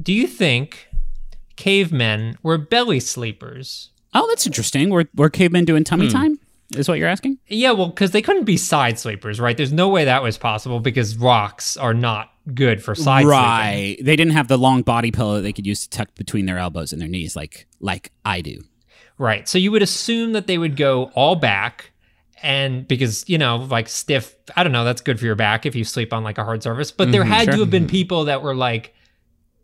do you think cavemen were belly sleepers? Oh, that's interesting. Were were cavemen doing tummy time? Is what you're asking? Yeah, well, because they couldn't be side sleepers, right? There's no way that was possible because rocks are not good for side sleeping. right. They didn't have the long body pillow that they could use to tuck between their elbows and their knees, like like I do. Right. So you would assume that they would go all back and because, you know, like stiff, I don't know, that's good for your back if you sleep on like a hard surface. But there Mhm, had sure. to have been people that were like,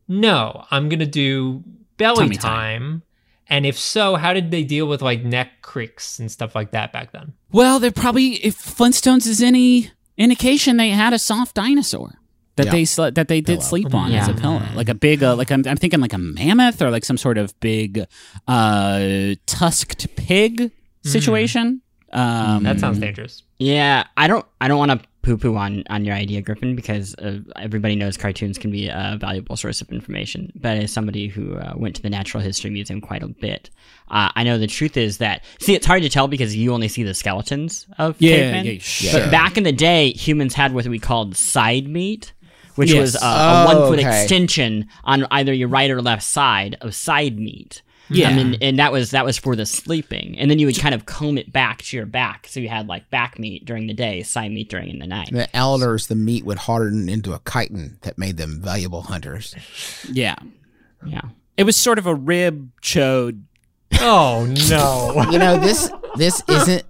no, I'm going to do belly Tummy time. time. And if so, how did they deal with like neck cricks and stuff like that back then? Well, they're probably if Flintstones is any indication, they had a soft dinosaur that Yeah. they sle- that they did Pillow. sleep on as a Yeah. pillow, like a big, uh, like I'm, I'm thinking like a mammoth or like some sort of big uh, tusked pig situation. Um, That sounds dangerous. Yeah, I don't. I don't want to poo-poo on on your idea, Griffin, because uh, everybody knows cartoons can be a valuable source of information. But as somebody who uh, went to the Natural History Museum quite a bit, uh, I know the truth is that see, it's hard to tell because you only see the skeletons of yeah, cavemen. yeah, sure. But back in the day, humans had what we called side meat, which Yes. was a, a Oh, one foot okay. extension on either your right or left side of side meat. Yeah. I mean, and that was that was for the sleeping, and then you would kind of comb it back to your back, so you had like back meat during the day, side meat during the night. The elders, the meat would harden into a chitin that made them valuable hunters. yeah. Yeah, It was sort of a rib chode. Oh, no. You know this this isn't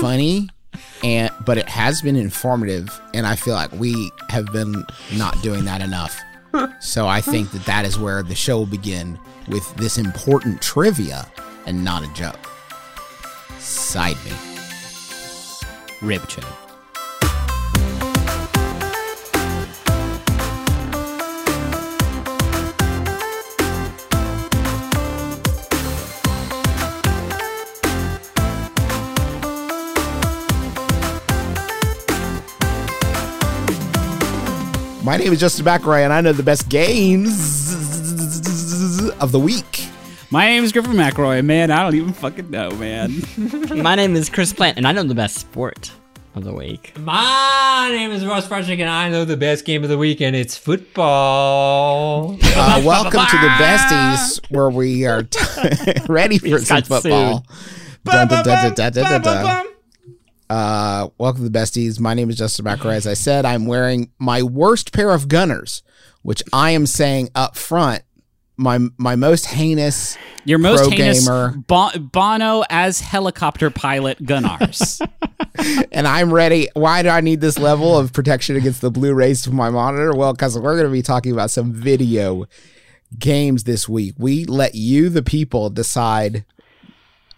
funny, and but it has been informative, and I feel like we have been not doing that enough. So I think that that is where the show will begin with this important trivia and not a joke. Side me. Rib chode. My name is Justin McElroy, and I know the best games of the week. My name is Griffin McElroy. Man, I don't even fucking know, man. my name is Chris Plante, and I know the best sport of the week. My name is Russ Frushtick, and I know the best game of the week, and It's football. Uh, welcome to the besties, where we are t- ready for just some got football. Dun, dun, dun, Uh, welcome to the besties. My name is Justin McElroy. As I said, I'm wearing my worst pair of Gunnars, which I am saying up front, my my most heinous. Your most Pro heinous gamer. Bo- Bono as helicopter pilot Gunnars. and I'm ready. Why do I need this level of protection against the blue rays from my monitor? Well, because we're going to be talking about some video games this week. We let you, the people, decide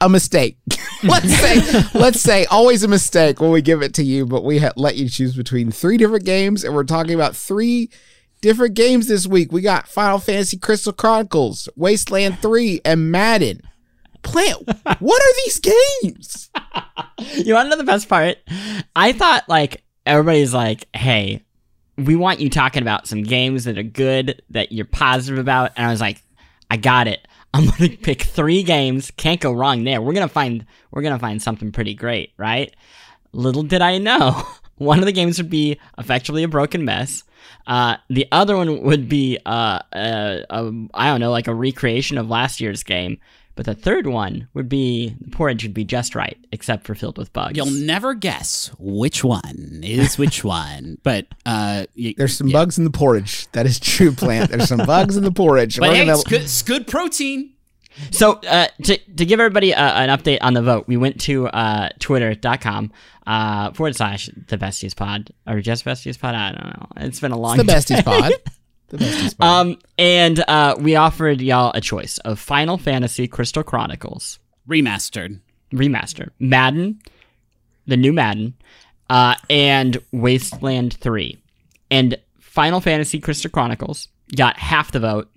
a mistake. let's say, let's say, always a mistake when we give it to you, but we ha- let you choose between three different games, and we're talking about three different games this week. We got Final Fantasy Crystal Chronicles, Wasteland 3, and Madden. Plante, what are these games? You want to know the best part? I thought like everybody's like, "Hey, we want you talking about some games that are good that you're positive about," and I was like, "I got it. I'm gonna pick three games. Can't go wrong there. We're gonna find we're gonna find something pretty great, right?" Little did I know, one of the games would be effectively a broken mess. Uh, the other one would be uh, uh, uh, I don't know, like a recreation of last year's game. But the third one would be the porridge would be just right, except for filled with bugs. You'll never guess which one is which one. But uh, y- There's some bugs in the porridge. That is true, Plante. There's some bugs in the porridge. but We're hey, gonna- it's good, it's good protein. So uh, to to give everybody uh, an update on the vote, we went to uh, twitter.com uh, forward slash the besties pod or just besties pod. I don't know. It's been a long It's the day. besties pod. The besties pod. Um, and uh, we offered y'all a choice of Final Fantasy Crystal Chronicles Remastered. remaster, Madden, the new Madden, uh, and Wasteland 3. And Final Fantasy Crystal Chronicles got half the vote,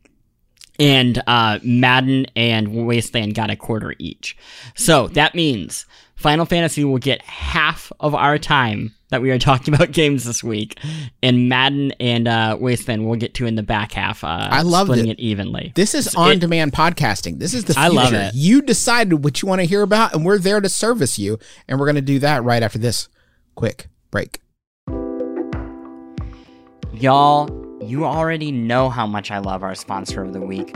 and uh, Madden and Wasteland got a quarter each. So that means Final Fantasy will get half of our time that we are talking about games this week, and Madden and uh, Wasteland will get to in the back half. Uh, I love splitting it. it evenly. this is on-demand podcasting. This is the future. I love it. You decided what you want to hear about, and we're there to service you. And we're going to do that right after this quick break. Y'all, You already know how much I love our sponsor of the week,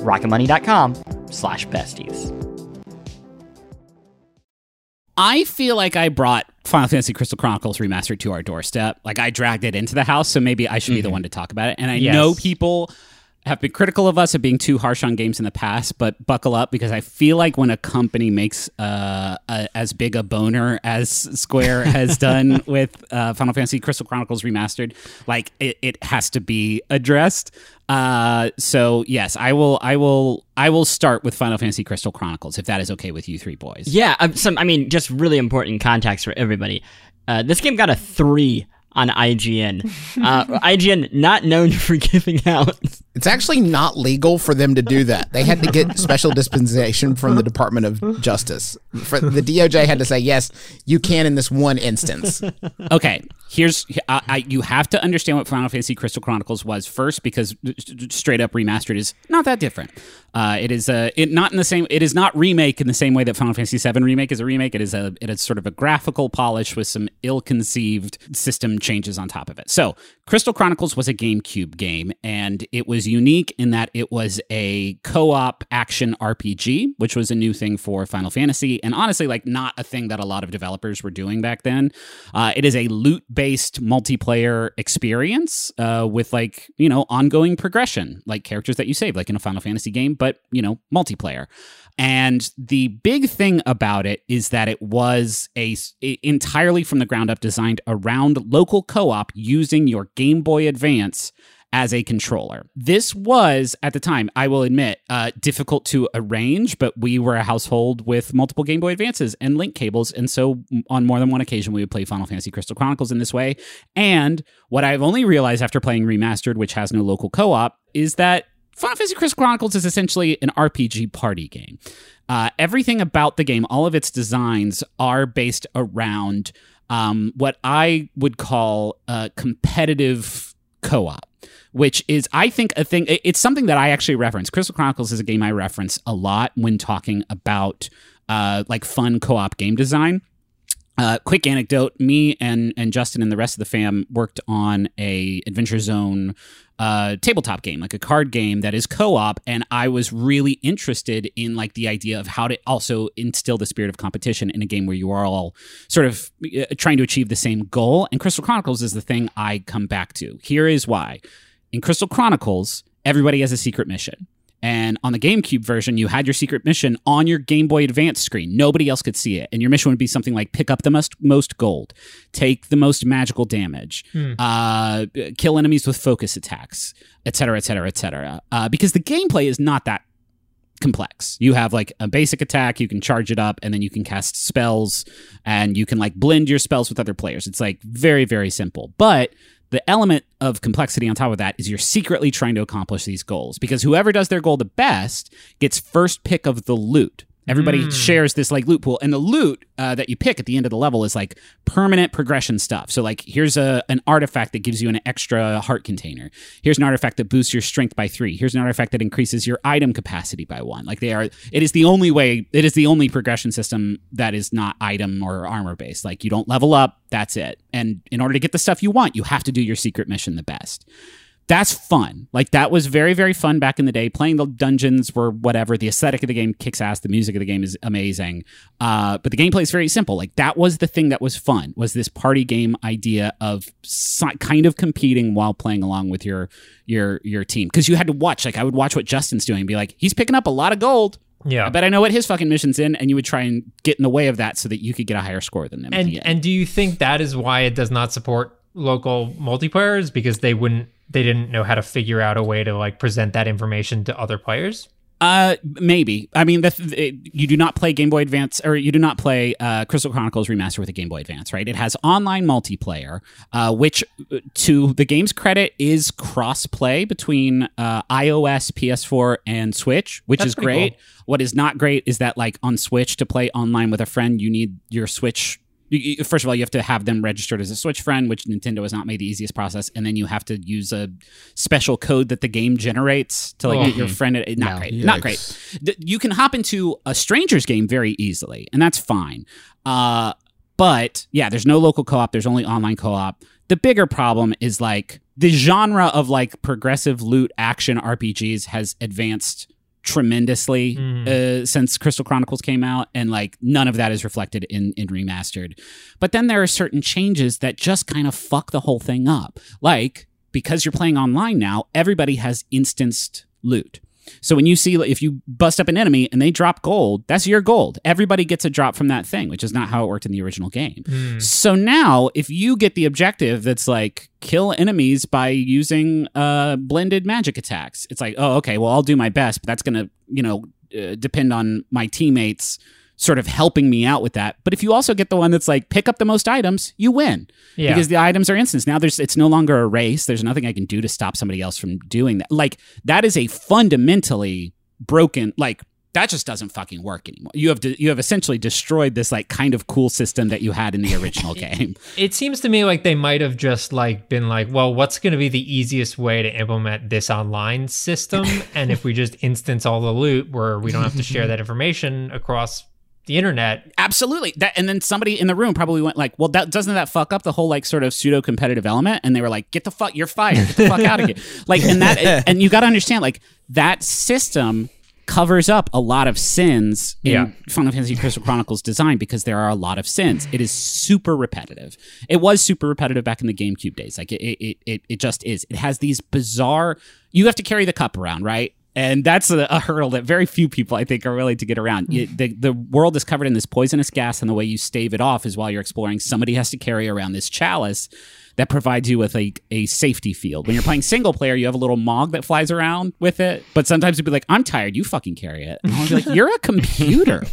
rocketmoney.com slash besties. I feel like I brought Final Fantasy Crystal Chronicles Remastered to our doorstep. Like I dragged it into the house, so maybe I should be the one to talk about it. And I Yes. know people have been critical of us of being too harsh on games in the past, but buckle up because I feel like when a company makes uh, a, as big a boner as Square has done with uh, Final Fantasy Crystal Chronicles Remastered, like it, it has to be addressed. Uh, so yes, I will. I will. I will start with Final Fantasy Crystal Chronicles if that is okay with you three boys. Yeah, um, some, I mean, just really important context for everybody. Uh, this game got a three on IGN. Uh, IGN not known for giving out. It's actually not legal for them to do that. They had to get special dispensation from the Department of Justice. For the DOJ had to say yes, you can in this one instance. okay here's I, I, you have to understand what final fantasy crystal chronicles was first because straight up remastered is not that different. Uh, it is a it not in the same it is not remake in the same way that final fantasy 7 remake is a remake. It is a it is sort of a graphical polish with some ill-conceived system changes on top of it. So crystal chronicles was a gamecube game and it was unique in that it was a co-op action rpg which was a new thing for final fantasy and honestly like not a thing that a lot of developers were doing back then. Uh, it is a loot based multiplayer experience uh, with like you know ongoing progression like characters that you save like in a final fantasy game but you know multiplayer. And the big thing about it is that it was a entirely from the ground up designed around local co-op using your game boy advance as a controller. This was, at the time, I will admit, uh, difficult to arrange, but we were a household with multiple Game Boy Advances and link cables. And so, on more than one occasion, we would play Final Fantasy Crystal Chronicles in this way. And what I've only realized after playing Remastered, which has no local co op, is that Final Fantasy Crystal Chronicles is essentially an RPG party game. Uh, everything about the game, all of its designs are based around um, what I would call a competitive co op which is I think a thing. It's something that I actually reference. Crystal Chronicles is a game I reference a lot when talking about uh, like fun co-op game design. Uh, quick anecdote: Me and and Justin and the rest of the fam worked on a Adventure Zone uh, tabletop game, like a card game that is co-op, and I was really interested in like the idea of how to also instill the spirit of competition in a game where you are all sort of uh, trying to achieve the same goal. And Crystal Chronicles is the thing I come back to. Here is why in Crystal Chronicles, everybody has a secret mission. And on the GameCube version, you had your secret mission on your Game Boy Advance screen. Nobody else could see it. And your mission would be something like pick up the most, most gold, take the most magical damage, hmm. uh, kill enemies with focus attacks, etc., etc., etc. Because the gameplay is not that complex. You have like a basic attack, you can charge it up, and then you can cast spells, and you can like blend your spells with other players. It's like very, very simple. But the element of complexity on top of that is you're secretly trying to accomplish these goals because whoever does their goal the best gets first pick of the loot Everybody Mm. shares this like loot pool, and the loot uh, that you pick at the end of the level is like permanent progression stuff. So like here's a an artifact that gives you an extra heart container. Here's an artifact that boosts your strength by three. Here's an artifact that increases your item capacity by one. Like they are, it is the only way. It is the only progression system that is not item or armor based. Like you don't level up, that's it. And in order to get the stuff you want, you have to do your secret mission the best that's fun. Like that was very very fun back in the day. Playing the dungeons were whatever. The aesthetic of the game kicks ass. The music of the game is amazing. Uh, but the gameplay is very simple. Like that was the thing that was fun. Was this party game idea of si- kind of competing while playing along with your your your team because you had to watch. Like I would watch what Justin's doing and be like, he's picking up a lot of gold. Yeah. I bet I know what his fucking mission's in, and you would try and get in the way of that so that you could get a higher score than them. and and do you think that is why it does not support local multiplayers because they wouldn't they didn't know how to figure out a way to like present that information to other players? Uh, maybe. I mean, the th- it, you do not play Game Boy Advance, or you do not play uh, Crystal Chronicles Remaster with a Game Boy Advance, right? It has online multiplayer, uh, which, uh, to the game's credit, is cross-play between uh, iOS, PS4, and Switch, which That's is great. cool. What is not great is that, like, on Switch, to play online with a friend, you need your Switch you- First of all, you have to have them registered as a Switch friend, which Nintendo has not made the easiest process, and then you have to use a special code that the game generates to like Oh. get your friend. Not No. great, not great you can hop into a stranger's game very easily, and that's fine. Uh, but yeah, there's no local co-op. There's only online co-op. The bigger problem is like the genre of like progressive loot action RPGs has advanced tremendously Mm. uh, since Crystal Chronicles came out, and like none of that is reflected in in remastered. But then there are certain changes that just kind of fuck the whole thing up. Like because you're playing online now, everybody has instanced loot. So when you see if you bust up an enemy and they drop gold, that's your gold. Everybody gets a drop from that thing, which is not how it worked in the original game. Hmm. So now, if you get the objective that's like kill enemies by using uh, blended magic attacks, it's like, oh, okay, well, I'll do my best, but that's going to, you know, uh, depend on my teammates sort of helping me out with that. But if you also get the one that's like pick up the most items, you win Yeah. because the items are instants. Now there's it's no longer a race. There's nothing I can do to stop somebody else from doing that. Like that is a fundamentally broken like that just doesn't fucking work anymore. You have to, you have essentially destroyed this like kind of cool system that you had in the original game. it seems to me like they might have just like been like, well, what's going to be the easiest way to implement this online system? and if we just instance all the loot where we don't have to share that information across the internet, Absolutely. That and then somebody in the room probably went like, "Well, that doesn't that fuck up the whole like sort of pseudo competitive element?" And they were like, "Get the fuck, you're fired. Get the fuck out of here." Like, and that and you got to understand like that system covers up a lot of sins in Yeah. Final Fantasy Crystal Chronicles design because there are a lot of sins. It is super repetitive. It was super repetitive back in the GameCube days. Like it it it, it just is. It has these bizarre you have to carry the cup around, right? And that's a, a hurdle that very few people, I think, are willing to get around. You- the, the world is covered in this poisonous gas, and the way you stave it off is while you're exploring, somebody has to carry around this chalice that provides you with a, a safety field. When you're playing single player, you have a little mog that flies around with it. But sometimes you'd be like, I'm tired, you fucking carry it. And I'll be like, You're a computer.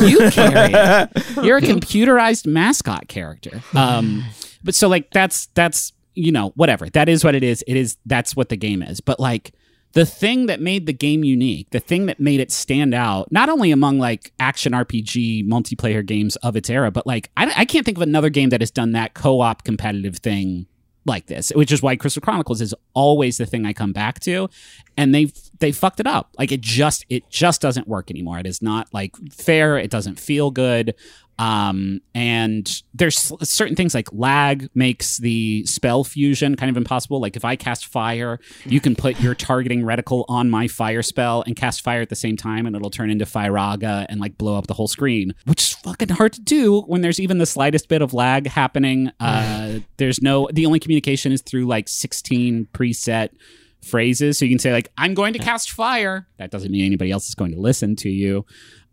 You carry it. You're a computerized mascot character. Um, but so like that's that's you know whatever that is what it is. It is that's what the game is. But like the thing that made the game unique, the thing that made it stand out, not only among like action RPG multiplayer games of its era, but like I, I can't think of another game that has done that co-op competitive thing like this, which is why Crystal Chronicles is always the thing I come back to, and they they fucked it up. Like it just it just doesn't work anymore. It is not like fair. It doesn't feel good. Um, and there's certain things like lag makes the spell fusion kind of impossible. Like if I cast fire, you can put your targeting reticle on my fire spell and cast fire at the same time, and it'll turn into Firaga and like blow up the whole screen, which is fucking hard to do when there's even the slightest bit of lag happening. Uh, there's no, the only communication is through like 16 preset phrases. So you can say like, I'm going to cast fire. That doesn't mean anybody else is going to listen to you.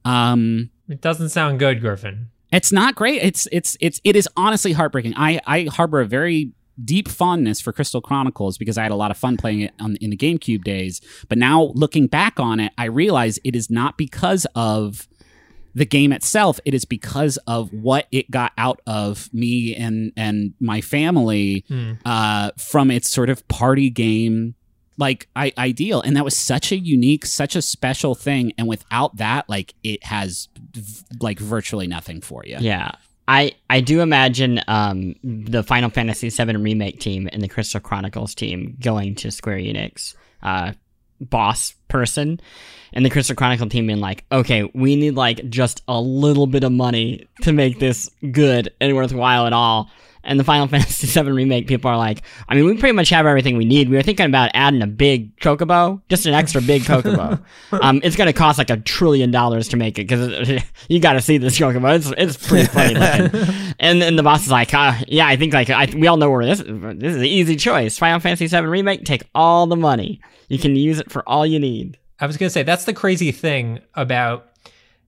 Um, it doesn't sound good, Griffin. it's not great. It's it's it's it is honestly heartbreaking. I I harbor a very deep fondness for Crystal Chronicles because I had a lot of fun playing it on, in the GameCube days. But now looking back on it, I realize it is not because of the game itself. It is because of what it got out of me and and my family Hmm. uh, from its sort of party game like I, ideal and that was such a unique such a special thing and without that like it has v- like virtually nothing for you Yeah. I, I do imagine um, the Final Fantasy VII remake team and the Crystal Chronicles team going to Square Enix uh, boss person and the Crystal Chronicle team being like, okay, we need like just a little bit of money to make this good and worthwhile at all. And the Final Fantasy VII remake people are like, I mean, we pretty much have everything we need. We were thinking about adding a big chocobo, just an extra big chocobo. um, it's going to cost like a trillion dollars to make it because you got to see this chocobo. It's it's pretty funny looking. and then the boss is like, uh, yeah, I think like I, we all know where this this is an easy choice. Final Fantasy VII remake, take all the money. You can use it for all you need. I was gonna say that's the crazy thing about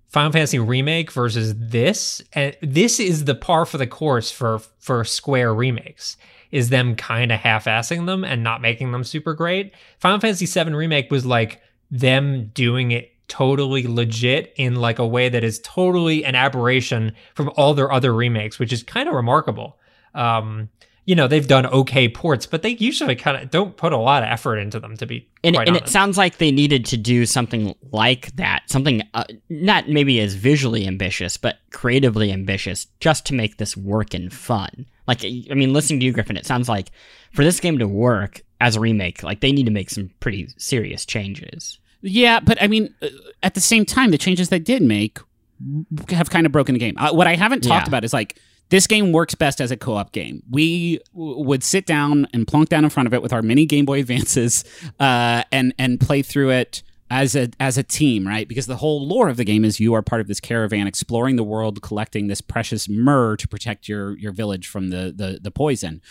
Final Fantasy remake versus this, and this is the par for the course for for Square remakes. Is them kind of half-assing them and not making them super great. Final Fantasy VII remake was like them doing it totally legit in like a way that is totally an aberration from all their other remakes, which is kind of remarkable. Um, you know, they've done okay ports, but they usually kind of don't put a lot of effort into them. To be and, quite and it sounds like they needed to do something like that something uh, not maybe as visually ambitious but creatively ambitious just to make this work and fun like i mean listening to you griffin it sounds like for this game to work as a remake like they need to make some pretty serious changes Yeah, but I mean, uh, at the same time, the changes they did make have kind of broken the game. Uh, what I haven't talked Yeah. about is like this game works best as a co-op game. We w- would sit down and plunk down in front of it with our mini Game Boy Advances uh, and and play through it as a as a team, right? Because the whole lore of the game is you are part of this caravan exploring the world, collecting this precious myrrh to protect your your village from the the, the poison.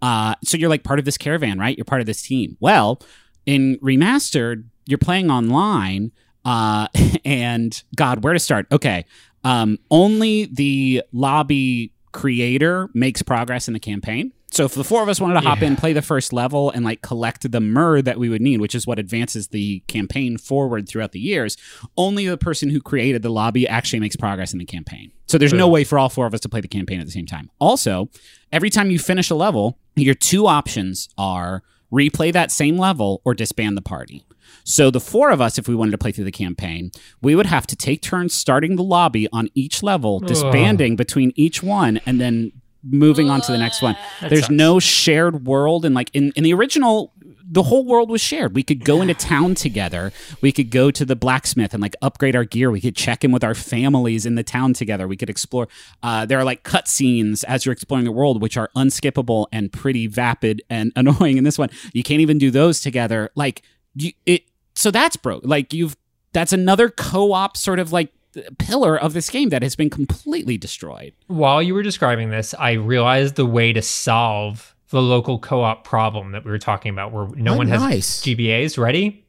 Uh, so you're like part of this caravan, right? You're part of this team. Well, in remastered, you're playing online, uh, and God, where to start? Okay, um, only the lobby creator makes progress in the campaign. So if the four of us wanted to hop in, play the first level, and like collect the myrrh that we would need, which is what advances the campaign forward throughout the years, only the person who created the lobby actually makes progress in the campaign. So there's no way for all four of us to play the campaign at the same time. Also, every time you finish a level, your two options are replay that same level or disband the party. So the four of us, if we wanted to play through the campaign, we would have to take turns starting the lobby on each level, disbanding between each one, and then moving on to the next one. There's sucks. no shared world, and like in, in the original, the whole world was shared. We could go into town together. We could go to the blacksmith and like upgrade our gear. We could check in with our families in the town together. We could explore. Uh, there are like cutscenes as you're exploring the world, which are unskippable and pretty vapid and annoying. In this one, you can't even do those together. Like you, it. So that's broke. Like you've. That's another co-op sort of like pillar of this game that has been completely destroyed. While you were describing this, I realized the way to solve the local co-op problem that we were talking about, where no Oh, one has nice. GBAs. Ready?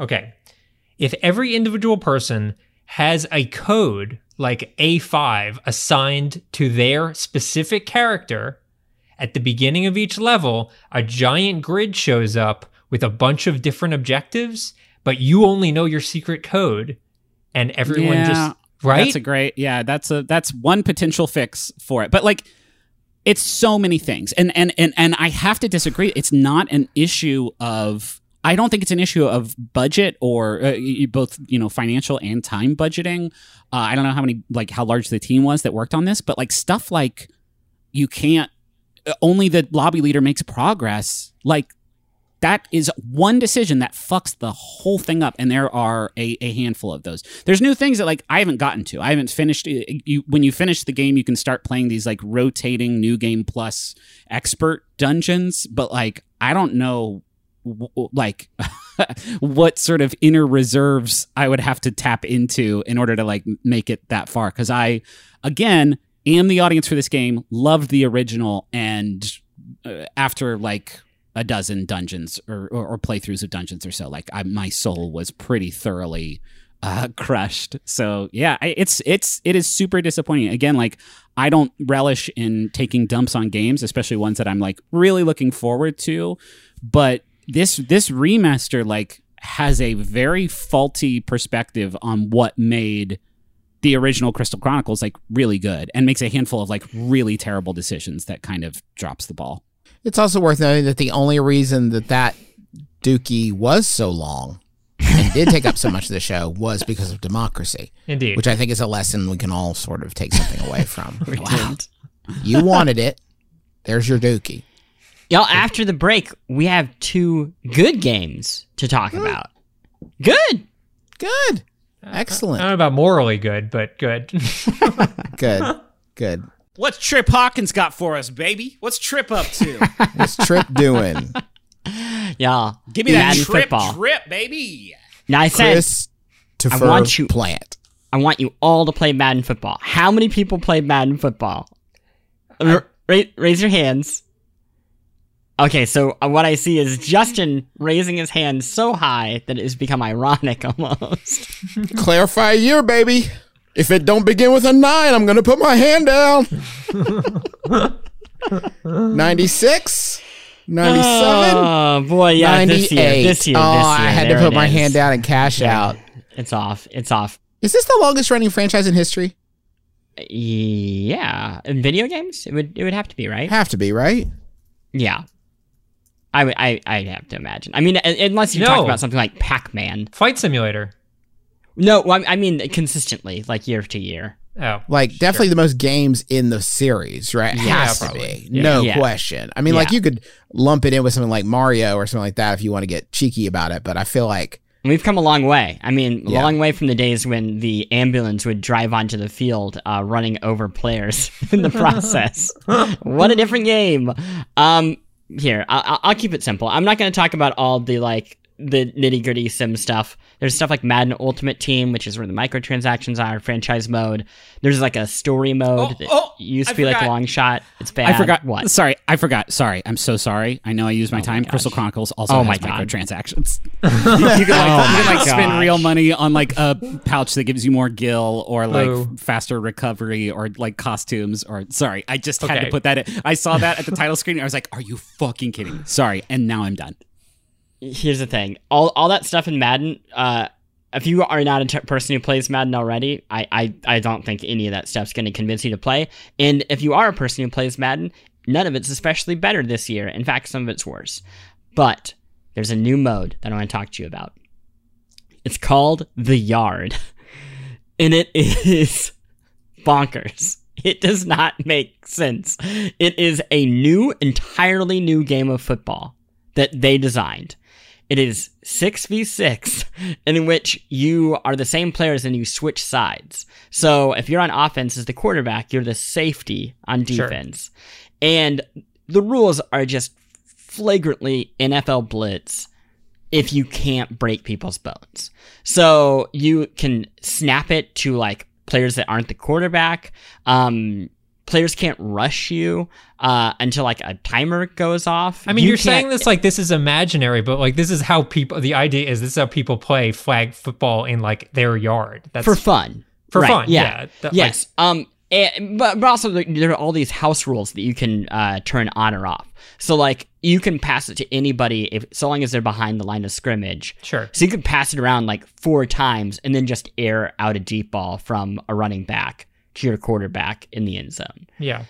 Okay. If every individual person has a code like A5 assigned to their specific character, at the beginning of each level, a giant grid shows up with a bunch of different objectives, but you only know your secret code, and everyone Yeah, just right. That's a great yeah. That's a that's one potential fix for it. But like, it's so many things, and and and and I have to disagree. It's not an issue of. I don't think it's an issue of budget or uh, both, you know, financial and time budgeting. Uh, I don't know how many, like, how large the team was that worked on this, but like stuff like you can't. uh, Only the lobby leader makes progress. Like that is one decision that fucks the whole thing up and there are a, a handful of those. There's new things that like i haven't gotten to. I haven't finished you when you finish the game you can start playing these like rotating new game plus expert dungeons but like i don't know like what sort of inner reserves i would have to tap into in order to like make it that far because i again am the audience for this game loved the original and uh, after like a dozen dungeons or, or, or playthroughs of dungeons or so. Like I, my soul was pretty thoroughly uh, crushed. So yeah, I, it's it's it is super disappointing. Again, like I don't relish in taking dumps on games, especially ones that I'm like really looking forward to. But this this remaster like has a very faulty perspective on what made the original Crystal Chronicles like really good and makes a handful of like really terrible decisions that kind of drops the ball. It's also worth noting that the only reason that that Dookie was so long and did take up so much of the show was because of democracy, Indeed. which I think is a lesson we can all sort of take something away from. We Wow. didn't. You wanted it. There's your Dookie. Y'all, after the break, we have two good games to talk about. Good. Good. I Excellent. don't know about morally good, but good. Good. Good. What's Trip Hawkins got for us, baby? What's Trip up to? What's Trip doing? Y'all, Give me that Trip football. Trip, baby. Now I said Chris I want you- Plante. I want you all to play Madden football. How many people play Madden football? R- ra- raise your hands. Okay, so uh, what I see is Justin raising his hand so high that it has become ironic almost. Clarify a year, baby. If it don't begin with a nine, I'm gonna put my hand down. 96, 97, Oh boy, yeah, 98. this year, this year, oh, this year. I had to put my is. hand down and cash out. It's off. It's off. Is this the longest running franchise in history? Yeah, in video games, it would it would have to be right. Have to be, right? Yeah, I would I I have to imagine. I mean, unless you're No. talking about something like Pac-Man. Fight simulator. No, well, I mean consistently, like year to year. Oh, Like definitely the most games in the series, right? Yeah, has to probably. be. No Yeah. question. I mean, like you could lump it in with something like Mario or something like that if you want to get cheeky about it, but I feel like We've come a long way. I mean, a Yeah. long way from the days when the ambulance would drive onto the field, uh, running over players in the process. what a different game. Um, here, I- I- I'll keep it simple. I'm not going to talk about all the like the nitty gritty sim stuff. There's stuff like Madden Ultimate Team, which is where the microtransactions are, franchise mode. There's like a story mode Oh, that oh, used to I be like a long shot. It's bad. I forgot. What? Sorry, I forgot. Sorry, I'm so sorry. I know I used oh my time. gosh. Crystal Chronicles also Oh has my microtransactions. you can like, oh you can like spend real money on like a pouch that gives you more gil or like Ooh. faster recovery or like costumes or sorry, I just had to put that in. I saw that at the title screen. I was like, "Are you fucking kidding?" Sorry, and now I'm done. Here's the thing. All all that stuff in madden uh if you are not a t- person who plays madden already I, I i don't think any of that stuff's going to convince you to play. And if you are a person who plays madden none of it's especially better this year. In fact some of it's worse. But there's a new mode that i want to talk to you about. It's called the yard. And it is bonkers. It does not make sense. It is a new entirely new game of football that they designed. It is 6v6 in which you are the same players and you switch sides. So if you're on offense as the quarterback, you're the safety on Sure. defense. And the rules are just flagrantly NFL blitz if you can't break people's bones. So you can snap it to like players that aren't the quarterback. Um, players can't rush you uh, until like a timer goes off. I mean, You are saying this like this is imaginary, but like this is how people. The idea is this is how people play flag football in like their yard. That's for fun. For Right, fun, yeah. yeah. That, like- yes. um. and- but but also there there are all these house rules that you can uh, turn on or off. So like you can pass it to anybody if so long as they're behind the line of scrimmage. sure. So you can pass it around like four times and then just air out a deep ball from a running back to your quarterback in the end zone. Yeah.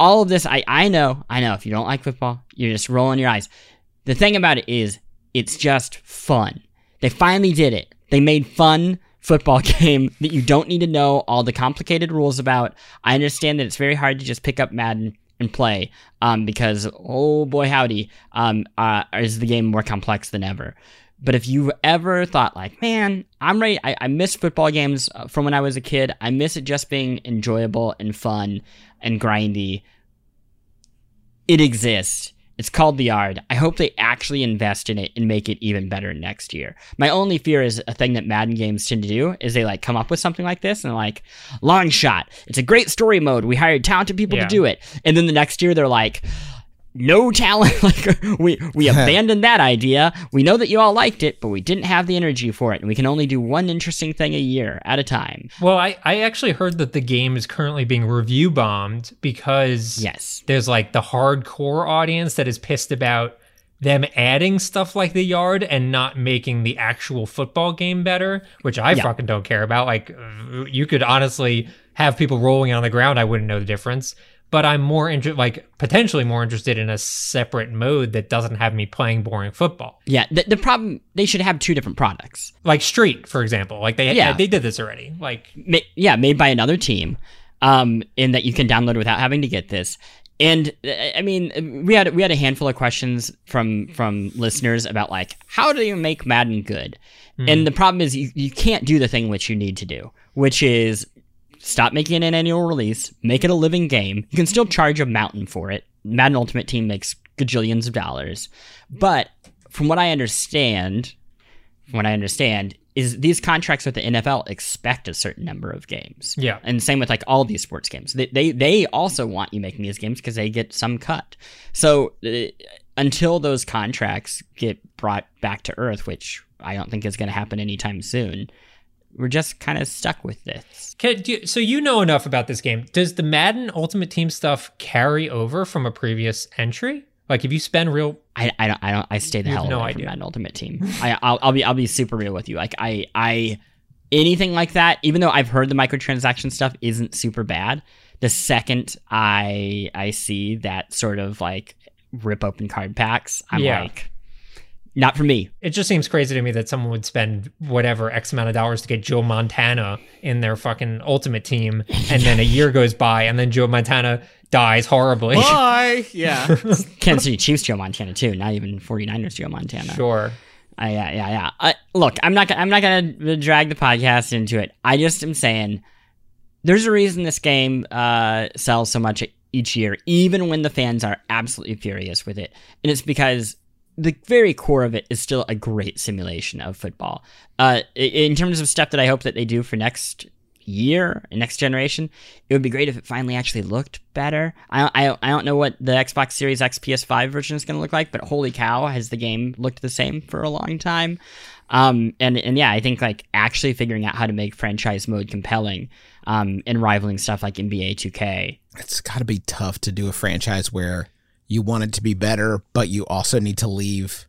all of this I, I know i know if you don't like football you're just rolling your eyes. The thing about it is it's just fun. They finally did it. They made fun football game that you don't need to know all the complicated rules about. I understand that it's very hard to just pick up madden and play um, because oh boy howdy um, uh, is the game more complex than ever but if you've ever thought like, man, I'm ready, I, I miss football games uh, from when I was a kid. I miss it just being enjoyable and fun and grindy. It exists. It's called The Yard. I hope they actually invest in it and make it even better next year. My only fear is a thing that Madden games tend to do is they like come up with something like this and like, long shot. It's a great story mode. We hired talented people Yeah. to do it. And then the next year they're like, no talent. like we we abandoned that idea. We know that you all liked it, but we didn't have the energy for it, and we can only do one interesting thing a year at a time. Well, I, I actually heard that the game is currently being review bombed because Yes. there's like the hardcore audience that is pissed about them adding stuff like the yard and not making the actual football game better, which I Yeah. fucking don't care about. Like, you could honestly have people rolling on the ground, I wouldn't know the difference. But I'm more interested, like potentially more interested in a separate mode that doesn't have me playing boring football, Yeah, the, the problem they should have two different products. like Street, for example. Like they Yeah. they did this already. Like Ma- yeah, made by another team, um, in that you can download without having to get this. And uh, I mean, we had we had a handful of questions from from listeners about like how do you make Madden good? And the problem is you, you can't do the thing which you need to do, which is stop making an annual release, make it a living game. You can still charge a mountain for it. Madden Ultimate Team makes gajillions of dollars, but from what I understand, from what I understand, is these contracts with the NFL expect a certain number of games. Yeah. And same with like all these sports games. They they, they also want you making these games because they get some cut. So uh, until those contracts get brought back to earth, which I don't think is going to happen anytime soon, we're just kind of stuck with this. Can, you- so you know enough about this game. Does the Madden Ultimate Team stuff carry over from a previous entry? Like if you spend real I, I don't I don't I stay the hell no away from idea. Madden Ultimate Team. I I'll, I'll be I'll be super real with you. Like I I anything like that. Even though I've heard the microtransaction stuff isn't super bad, the second I I see that sort of like rip open card packs, I'm Yeah. like, not for me. it just seems crazy to me that someone would spend whatever X amount of dollars to get Joe Montana in their fucking ultimate team, and then a year goes by, and then Joe Montana dies horribly. Bye. Yeah. Kansas City Chiefs Joe Montana too. Not even 49ers Joe Montana. sure. Uh, yeah, yeah, yeah. Uh, look, I'm not. gonna- I'm not gonna drag the podcast into it. I just am saying, there's a reason this game uh, sells so much each year, even when the fans are absolutely furious with it, and it's because the very core of it is still a great simulation of football. Uh, in terms of stuff that I hope that they do for next year, next generation, it would be great if it finally actually looked better. I I, I don't know what the Xbox Series X PS5 version is going to look like, but holy cow, has the game looked the same for a long time? Um, and and yeah, I think like actually figuring out how to make franchise mode compelling, um, and rivaling stuff like NBA 2K. It's got to be tough to do a franchise where you want it to be better, but you also need to leave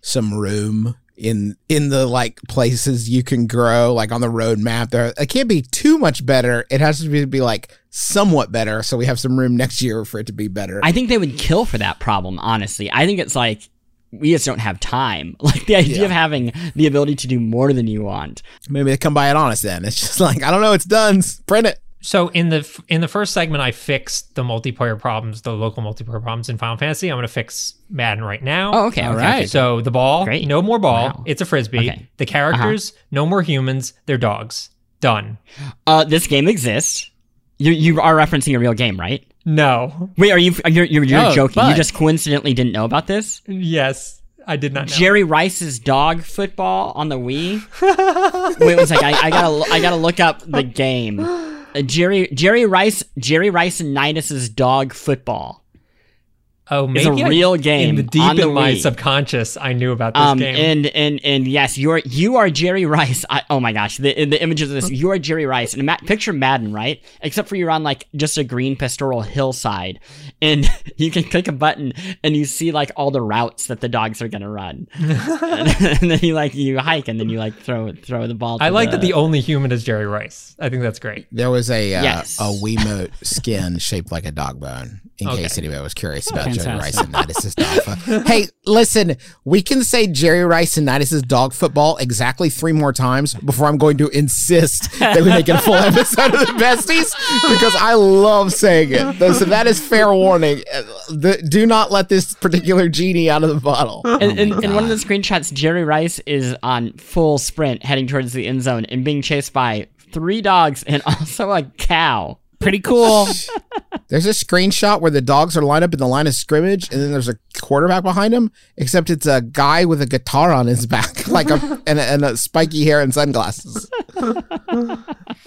some room in in the like places you can grow, like on the roadmap. There, it can't be too much better. It has to be, be like somewhat better, so we have some room next year for it to be better. I think they would kill for that problem. Honestly, I think it's like we just don't have time. Like the idea Yeah. of having the ability to do more than you want. Maybe they come by it honest then. It's just like I don't know. It's done. Print it. So in the in the first segment, I fixed the multiplayer problems, the local multiplayer problems in Final Fantasy. I'm going to fix Madden right now. Oh, okay, All okay, right. So the ball, Great. no more ball. Wow. It's a frisbee. Okay. The characters, no more humans. They're dogs. Done. Uh, this game exists. You you are referencing a real game, right? No. Wait, are you you're you're, you're Oh, joking? You but- just coincidentally didn't know about this? Yes, I did not know. Jerry Rice's dog football on the Wii. Wait one second. I, I gotta I gotta look up the game. Jerry Jerry Rice Jerry Rice and Nitus's dog football. Oh, It's a a I- real game In the deep on the in my subconscious, I knew about this Um game. and and and yes, you're you are Jerry Rice. I, oh my gosh, the the images of this. You are Jerry Rice, and ma- picture Madden, right? Except for you're on like just a green pastoral hillside, and you can click a button and you see like all the routes that the dogs are gonna run, and, and then you like you hike and then you like throw throw the ball. To I like the, that the only human is Jerry Rice. I think that's great. There was a uh, Yes. a Wiimote skin shaped like a dog bone. In Okay. case anybody was curious about Jerry Rice and Nitus's dog. Fo- hey, listen, we can say Jerry Rice and Nitus's dog football exactly three more times before I'm going to insist that we make it a full episode of the besties because I love saying it. So that is fair warning. The- do not let this particular genie out of the bottle. And, oh and, in one of the screenshots, Jerry Rice is on full sprint heading towards the end zone and being chased by three dogs and also a cow. Pretty cool. There's a screenshot where the dogs are lined up in the line of scrimmage, and then there's a quarterback behind him. Except it's a guy with a guitar on his back, like a and, a and a spiky hair and sunglasses.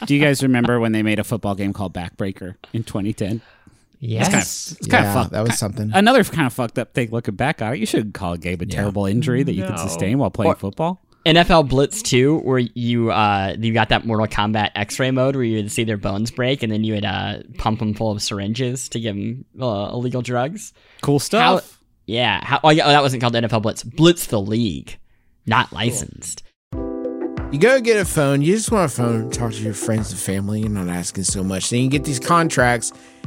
Do you guys remember when they made a football game called Backbreaker in 2010? Yes. It's kind yeah, of fucked. that was something. Another kind of fucked up thing looking back on it. You should call a game a terrible injury that you can sustain while playing football. NFL Blitz 2, where you uh you got that Mortal Kombat X-ray mode where you would see their bones break, and then you would uh pump them full of syringes to give them uh, illegal drugs. Cool How? stuff. Yeah. How? Oh, yeah. Oh, that wasn't called NFL Blitz. Blitz the league, not licensed. You go get a phone. You just want a phone, talk to your friends and family. You're not asking so much. Then you get these contracts,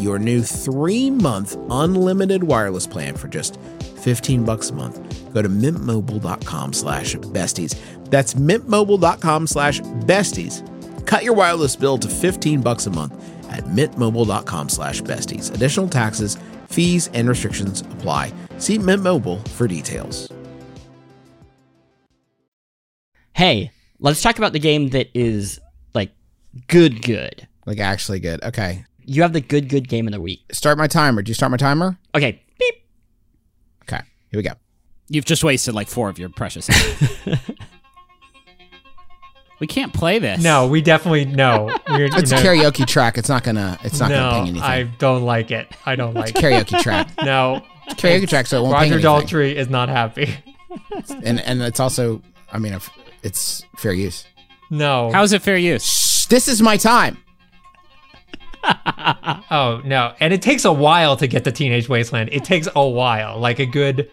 your new three month unlimited wireless plan for just 15 bucks a month, go to mintmobile.com slash besties. That's mintmobile.com slash besties. Cut your wireless bill to 15 bucks a month at mintmobile.com slash besties. Additional taxes, fees, and restrictions apply. See Mint Mobile for details. Hey, let's talk about the game that is like good, good. Like actually good. Okay. You have the good, good game of the week. Start my timer. Do you start my timer? Okay, beep. Okay. Here we go. You've just wasted like four of your precious. we can't play this. No, we definitely no. We're, It's you a know, karaoke track. It's not gonna. It's not gonna ping no, anything. I don't like it. I don't like it. karaoke track. No, Karaoke track. So it won't Roger ping anything. Daltrey is not happy. And and it's also. I mean, if it's fair use. No. How is it fair use? Shh, this is my time. Oh no, and it takes a while to get to Teenage Wasteland. It takes a while, like a good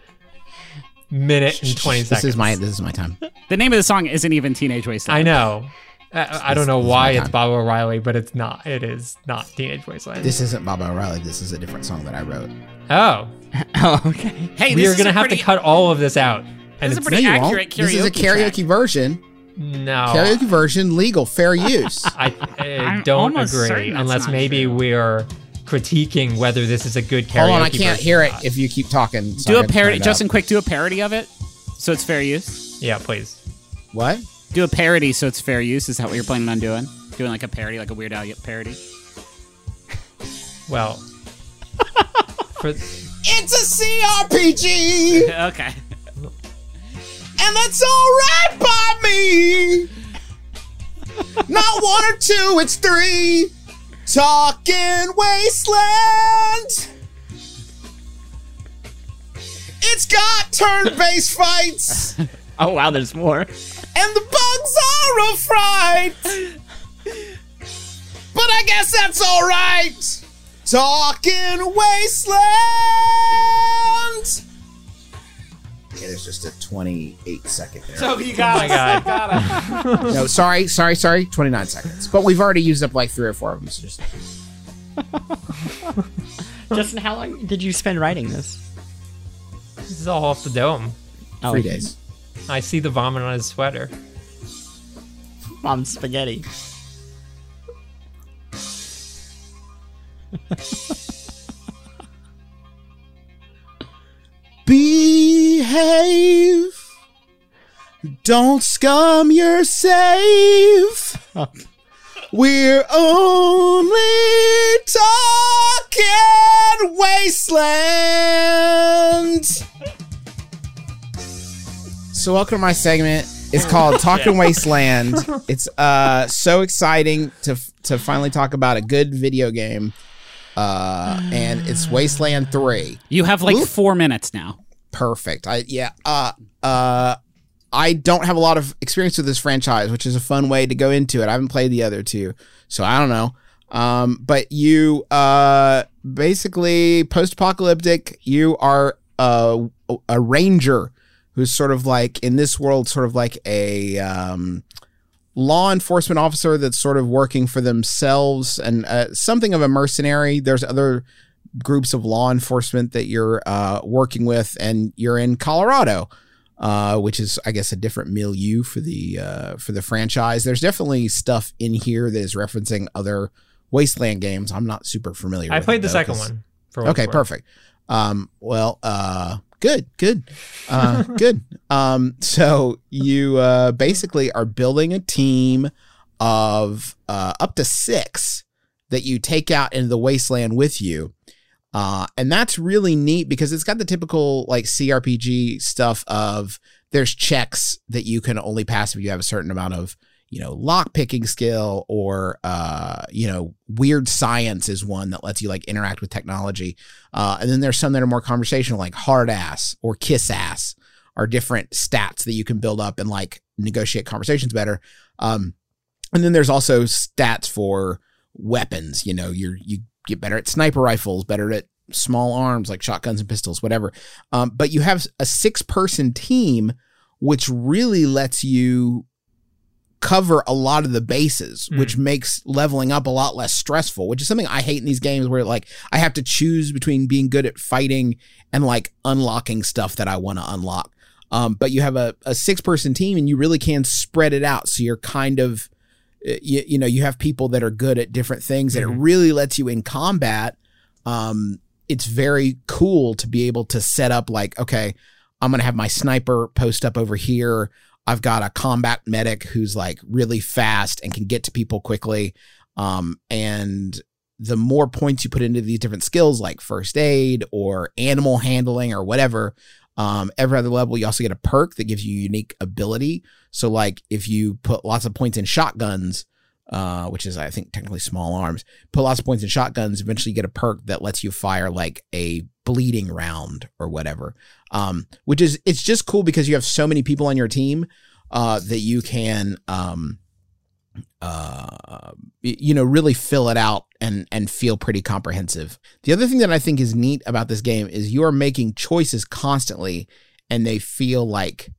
minute and twenty seconds. This seconds. is my. This is my time. The name of the song isn't even Teenage Wasteland. I know. I, I don't know this is why it's. Baba O'Riley, but it's not. It is not Teenage Wasteland. This isn't Baba O'Riley. This is a different song that I wrote. oh, Oh, okay. Hey, we this are is gonna have pretty, to cut all of this out. And This is a it's pretty you accurate won't. This is a karaoke karaoke version. No. Karaoke version, legal, fair use. I, I don't agree unless maybe true. we're critiquing whether this is a good karaoke. Hold on, I can't hear it if you keep talking. so Do I a have to parody. Justin. Quick, do a parody of it, so it's fair use. Yeah, please. What? Do a parody, so it's fair use. Is that what you're planning on doing? Doing like a parody, like a Weird Al parody? Well, for It's a CRPG, okay. And that's all right by me. Not one or two, it's three. Talking Wasteland. It's got turn-based fights, Oh wow, there's more. And the bugs are a fright. But I guess that's all right. Talking Wasteland. Okay, there's just a 28 second there. So you got oh my god, no, sorry, sorry, sorry. 29 seconds. But we've already used up like three or four of them. So just Justin, how long did you spend writing this? this is all off the dome. Oh, three days. I see the vomit on his sweater. Mom's spaghetti. Behave. Don't scum your save. We're only talking wasteland. So welcome to my segment. It's called Talking Wasteland. It's uh so exciting to to finally talk about a good video game. Uh and it's Wasteland 3 You have like Ooh. four minutes now. Perfect. I yeah. Uh uh I don't have a lot of experience with this franchise, which is a fun way to go into it. I haven't played the other two, so I don't know. Um, but you uh basically post-apocalyptic, you are a a ranger who's sort of like in this world sort of like a um law enforcement officer that's sort of working for themselves and uh, something of a mercenary. There's other groups of law enforcement that you're uh, working with, and you're in Colorado, uh, which is, I guess, a different milieu for the uh, for the franchise. There's definitely stuff in here that is referencing other Wasteland games. I'm not super familiar. I played it, the though, second one. Okay, perfect. Um, well, uh, good, good, uh, good. Um, so you uh, basically are building a team of uh, up to six that you take out into the wasteland with you. Uh, and that's really neat because it's got the typical like CRPG stuff of there's checks that you can only pass if you have a certain amount of you know lock picking skill or uh you know weird science is one that lets you like interact with technology. Uh and then there's some that are more conversational like hard ass or kiss ass are different stats that you can build up and like negotiate conversations better. Um and then there's also stats for weapons you know you're you get better at sniper rifles better at small arms like shotguns and pistols whatever um but you have a six person team which really lets you cover a lot of the bases, Mm. which makes leveling up a lot less stressful, which is something I hate in these games where like I have to choose between being good at fighting and like unlocking stuff that I want to unlock. Um, but you have a, a six person team and you really can spread it out. So you're kind of, you, you know, you have people that are good at different things and it Mhm. really lets you in combat. Um, it's very cool to be able to set up like, okay, I'm going to have my sniper post up over here. I've got a combat medic who's like really fast and can get to people quickly. Um, and the more points you put into these different skills, like first aid or animal handling or whatever, um, every other level, you also get a perk that gives you unique ability. So, like if you put lots of points in shotguns, uh, which is I think technically small arms, put lots of points in shotguns, eventually you get a perk that lets you fire like a bleeding round or whatever. Um, which is it's just cool because you have so many people on your team uh, that you can um, uh, you know really fill it out and and feel pretty comprehensive. The other thing that I think is neat about this game is you are making choices constantly and they feel like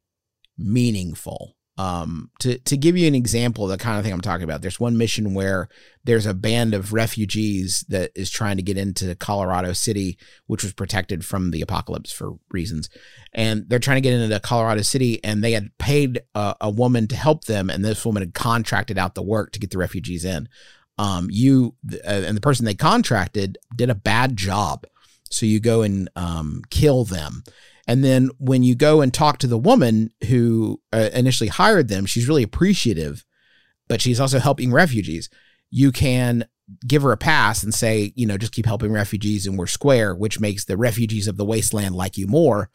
meaningful. Um, to to give you an example of the kind of thing I'm talking about, there's one mission where there's a band of refugees that is trying to get into Colorado City, which was protected from the apocalypse for reasons, and they're trying to get into Colorado City, and they had paid a, a woman to help them, and this woman had contracted out the work to get the refugees in. Um, you uh, and the person they contracted did a bad job, so you go and um, kill them. And then when you go and talk to the woman who uh, initially hired them, she's really appreciative, but she's also helping refugees. You can give her a pass and say, you know, just keep helping refugees and we're square, which makes the refugees of the wasteland like you more.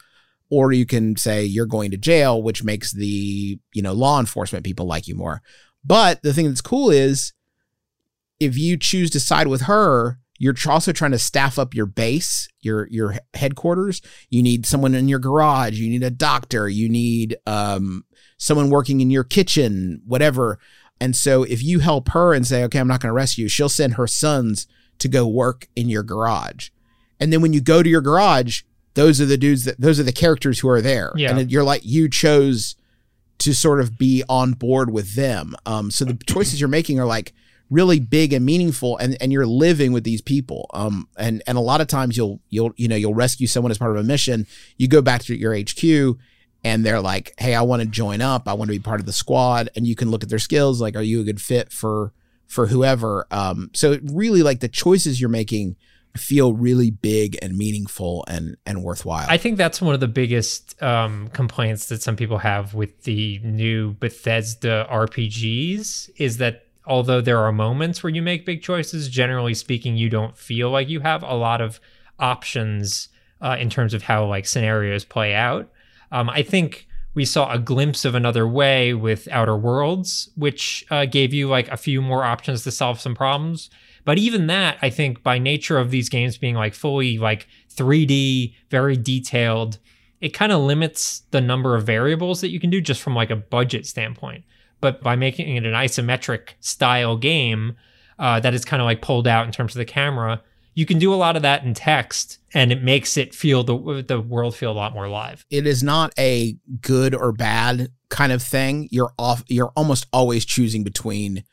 Or you can say you're going to jail, which makes the, you know, law enforcement people like you more. But the thing that's cool is if you choose to side with her, you're also trying to staff up your base, your your headquarters. You need someone in your garage. You need a doctor. You need um, someone working in your kitchen, whatever. And so if you help her and say, okay, I'm not going to rescue," you, she'll send her sons to go work in your garage. And then when you go to your garage, those are the dudes that those are the characters who are there. Yeah. And you're like you chose to sort of be on board with them. Um, so the choices you're making are like really big and meaningful and, and you're living with these people. Um, and, and a lot of times you'll, you'll, you know, you'll rescue someone as part of a mission. You go back to your HQ and they're like, Hey, I want to join up. I want to be part of the squad. And you can look at their skills. Like, are you a good fit for, for whoever? Um, so really like the choices you're making feel really big and meaningful and, and worthwhile. I think that's one of the biggest um, complaints that some people have with the new Bethesda RPGs is that although there are moments where you make big choices, generally speaking, you don't feel like you have a lot of options uh, in terms of how like scenarios play out. Um, I think we saw a glimpse of another way with Outer Worlds, which uh, gave you like a few more options to solve some problems. But even that, I think, by nature of these games being like fully like 3D, very detailed, it kind of limits the number of variables that you can do just from like a budget standpoint. But by making it an isometric style game uh, that is kind of like pulled out in terms of the camera, you can do a lot of that in text, and it makes it feel the the world feel a lot more live. it is not a good or bad kind of thing. You're off you're almost always choosing between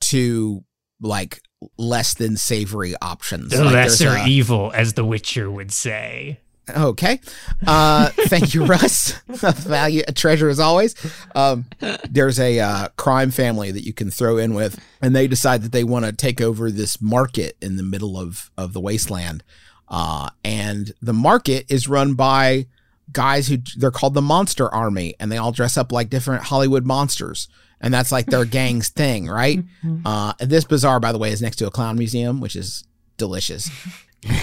two like less than savory options. The Like, lesser a- evil, as The Witcher would say. Okay. Uh, thank you, Russ. A value, a treasure as always. Um, there's a uh, crime family that you can throw in with, and they decide that they want to take over this market in the middle of of the wasteland. Uh, and the market is run by guys who they're called the Monster Army, and they all dress up like different Hollywood monsters, and that's like their gang's thing, right? Uh, and this bazaar, by the way, is next to a clown museum, which is delicious.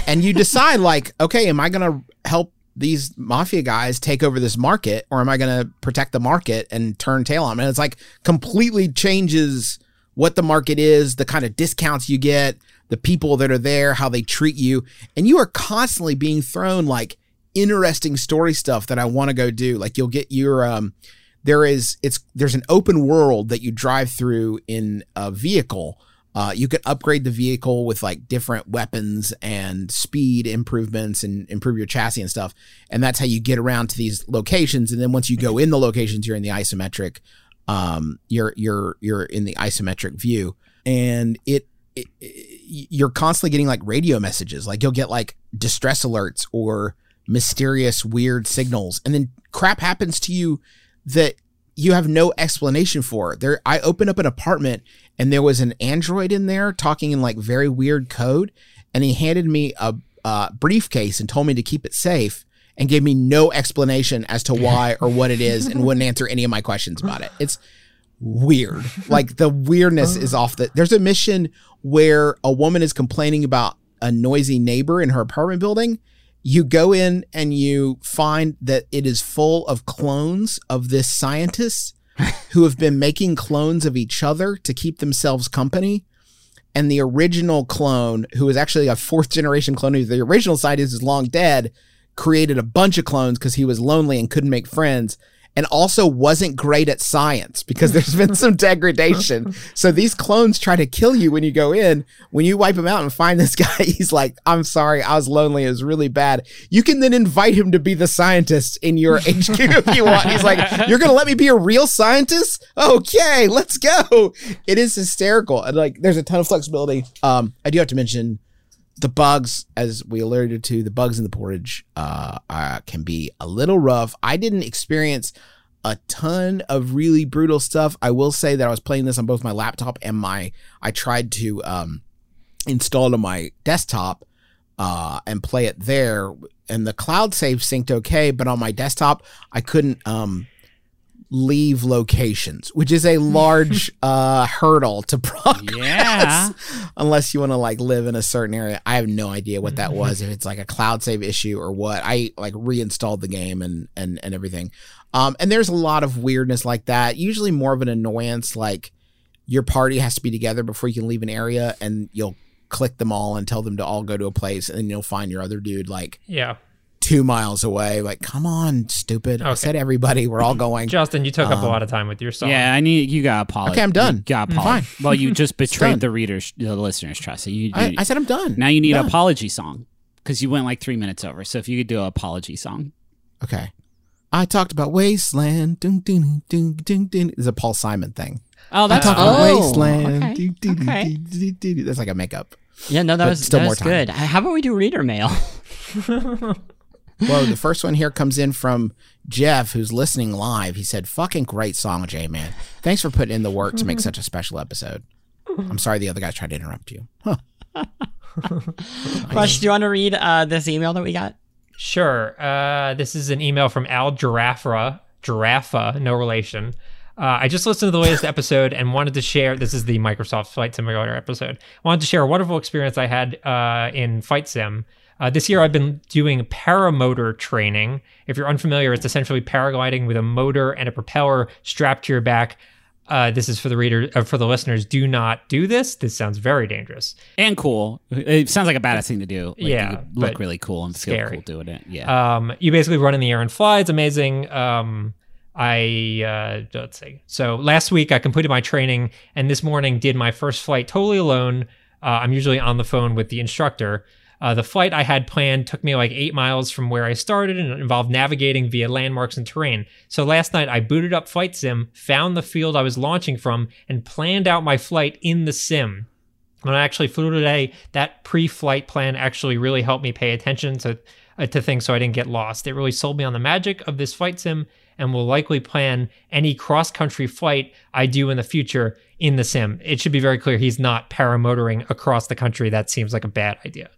And you decide, like, okay, am I gonna help these mafia guys take over this market, or am I gonna protect the market and turn tail on them? And it's like completely changes what the market is, the kind of discounts you get, the people that are there, how they treat you, and you are constantly being thrown like interesting story stuff that I want to go do. Like you'll get your um there is it's there's an open world that you drive through in a vehicle. Uh, you can upgrade the vehicle with like different weapons and speed improvements and improve your chassis and stuff. And that's how you get around to these locations. And then once you go in the locations, you're in the isometric. Um, you're you're you're in the isometric view, and it, it, it you're constantly getting like radio messages. Like you'll get like distress alerts or mysterious weird signals and then crap happens to you that you have no explanation for. There i opened up an apartment and there was an android in there talking in like very weird code. And he handed me a, a briefcase and told me to keep it safe and gave me no explanation as to why or what it is and wouldn't answer any of my questions about it. It's weird. Like the weirdness is off the there's a mission where a woman is complaining about a noisy neighbor in her apartment building you go in and you find that it is full of clones of this scientist who have been making clones of each other to keep themselves company. And the original clone, who is actually a fourth generation clone, who the original scientist is long dead, created a bunch of clones because he was lonely and couldn't make friends and also wasn't great at science because there's been some degradation. So these clones try to kill you when you go in. When you wipe him out and find this guy, he's like, I'm sorry, I was lonely. It was really bad. You can then invite him to be the scientist in your HQ if you want. He's like, You're going to let me be a real scientist? Okay, let's go. It is hysterical. And like, there's a ton of flexibility. Um, I do have to mention the bugs, as we alluded to, the bugs in the portage uh, uh, can be a little rough. I didn't experience a ton of really brutal stuff. I will say that I was playing this on both my laptop and my. I tried to um, install it on my desktop uh, and play it there, and the cloud save synced okay, but on my desktop I couldn't. Um, leave locations, which is a large uh, hurdle to progress. Yeah. Unless you want to like live in a certain area. I have no idea what that was. If it's like a cloud save issue or what. I like reinstalled the game and and and everything. Um, and there's a lot of weirdness like that. Usually more of an annoyance, like your party has to be together before you can leave an area, and you'll click them all and tell them to all go to a place, and then you'll find your other dude like Yeah. Two miles away. Like, come on, stupid! I said everybody. We're all going. Justin, you took up a Um, lot of time with your song. Yeah, I need you got apologize. Okay, I'm done. You got I'm apologize. fine. Well, you just betrayed the readers, the listeners' trust. So you, I, you- I said I'm done. now you need an apology song because you went like three minutes over. So if you could do an apology song, Okay. I talked about Wasteland. Dun, dun, dun, dun, dun. It's a Paul Simon thing. oh, that's talked about Oh, Wasteland. okay, Dun, okay. dun, dun. That's like a makeup. Yeah, no, that But was still that more was time. good. How about we do reader mail? Well, the first one here comes in from Jeff, who's listening live. He said, "Fucking great song, J Man. Thanks for putting in the work to make such a special episode." I'm sorry the other guys tried to interrupt you. Huh. Russ, do you want to read uh, this email that we got? Sure. Uh, this is an email from Al Giraffa. Giraffa, no relation. Uh, I just listened to the latest episode and wanted to share. This is the Microsoft Flight Simulator episode. wanted to share a wonderful experience I had uh, in Flight Sim. Uh, this year, I've been doing paramotor training. If you're unfamiliar, it's essentially paragliding with a motor and a propeller strapped to your back. Uh, this is for the reader, uh, for the listeners. Do not do this. This sounds very dangerous. and cool. It sounds like a badass thing to do. Like, Yeah, you look really cool and feel scary. cool doing it. Yeah. Um, you basically run in the air and fly. It's amazing. Um, I uh, let's see. So last week I completed my training, and this morning did my first flight totally alone. Uh, I'm usually on the phone with the instructor. Uh, the flight I had planned took me like eight miles from where I started and involved navigating via landmarks and terrain. So last night I booted up Flight Sim, found the field I was launching from, and planned out my flight in the sim. When I actually flew today, that pre-flight plan actually really helped me pay attention to uh, to things so I didn't get lost. It really sold me on the magic of this flight sim and will likely plan any cross-country flight I do in the future in the sim. It should be very clear he's not paramotoring across the country. That seems like a bad idea.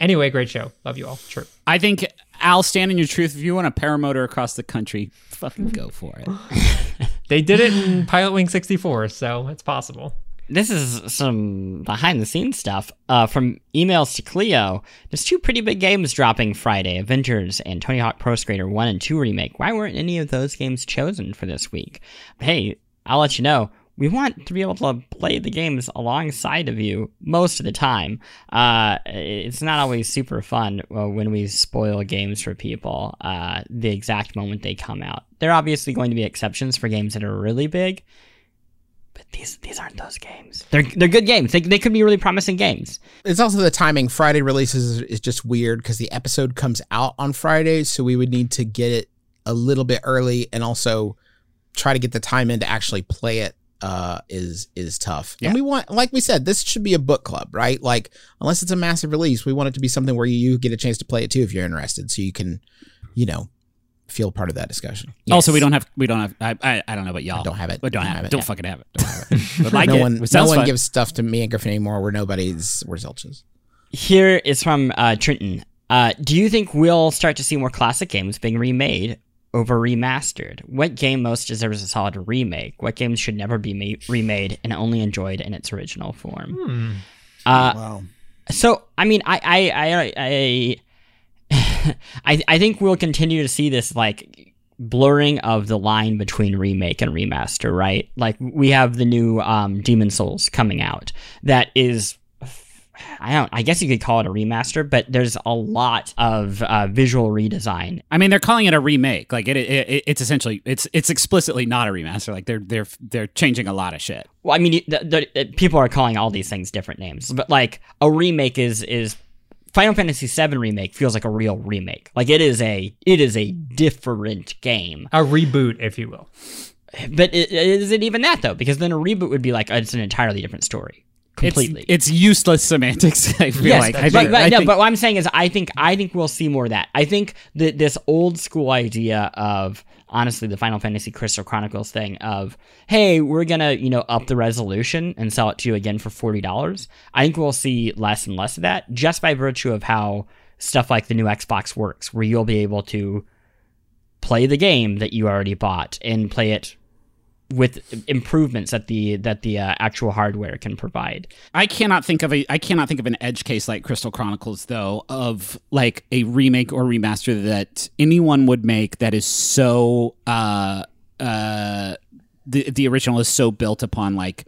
Anyway, great show. Love you all. True. I think Al, stand in your truth. If you want to paramotor across the country, fucking go for it. They did it in Pilot Wing 64, so it's possible. this is some behind the scenes stuff uh, from emails to Cleo. There's two pretty big games dropping Friday Avengers and Tony Hawk Pro Skater 1 and 2 Remake. Why weren't any of those games chosen for this week? Hey, I'll let you know. We want to be able to play the games alongside of you most of the time. Uh, it's not always super fun uh, when we spoil games for people uh, the exact moment they come out. There are obviously going to be exceptions for games that are really big, but these these aren't those games. They're they're good games. They, they could be really promising games. It's also the timing. Friday releases is just weird because the episode comes out on Friday, so we would need to get it a little bit early and also try to get the time in to actually play it uh is is tough. Yeah. And we want like we said, this should be a book club, right? Like unless it's a massive release, we want it to be something where you get a chance to play it too if you're interested. So you can, you know, feel part of that discussion. Also, we don't have we don't have I I, I don't know about y'all. don't have it. We don't, Don't have, have it. it. Don't Yeah. fucking have it. Don't have it. But like no it. one It no sounds one fun. gives stuff to me and Griffin anymore where nobody's results. Here is from uh, Trenton. Uh, do you think we'll start to see more classic games being remade over remastered? What game most deserves a solid remake? What games should never be ma- remade and only enjoyed in its original form? Hmm. Uh, Wow. So I mean, I I I I, I I think we'll continue to see this like blurring of the line between remake and remaster, right? Like we have the new um, Demon's Souls coming out that is. I don't. I guess you could call it a remaster, but there's a lot of uh, visual redesign. I mean, they're calling it a remake. Like it, it, it, it's essentially it's it's explicitly not a remaster. Like they're they're they're changing a lot of shit. Well, I mean, the, the, the- people are calling all these things different names, but like a remake is is Final Fantasy VII remake feels like a real remake. Like it is a it is a different game. A reboot, if you will. But is it even that though? Because then a reboot would be like it's an entirely different story, completely. It's, it's useless semantics. I feel yes, like. I but, think- but I no. think- But what I'm saying is, I think I think we'll see more of that. I think that this old school idea of honestly the Final Fantasy Crystal Chronicles thing of hey, we're gonna you know up the resolution and sell it to you again for forty dollars. I think we'll see less and less of that just by virtue of how stuff like the new Xbox works, where you'll be able to play the game that you already bought and play it with improvements that the that the uh, actual hardware can provide. I cannot think of a I cannot think of an edge case like Crystal Chronicles though of like a remake or remaster that anyone would make that is so uh uh the the original is so built upon like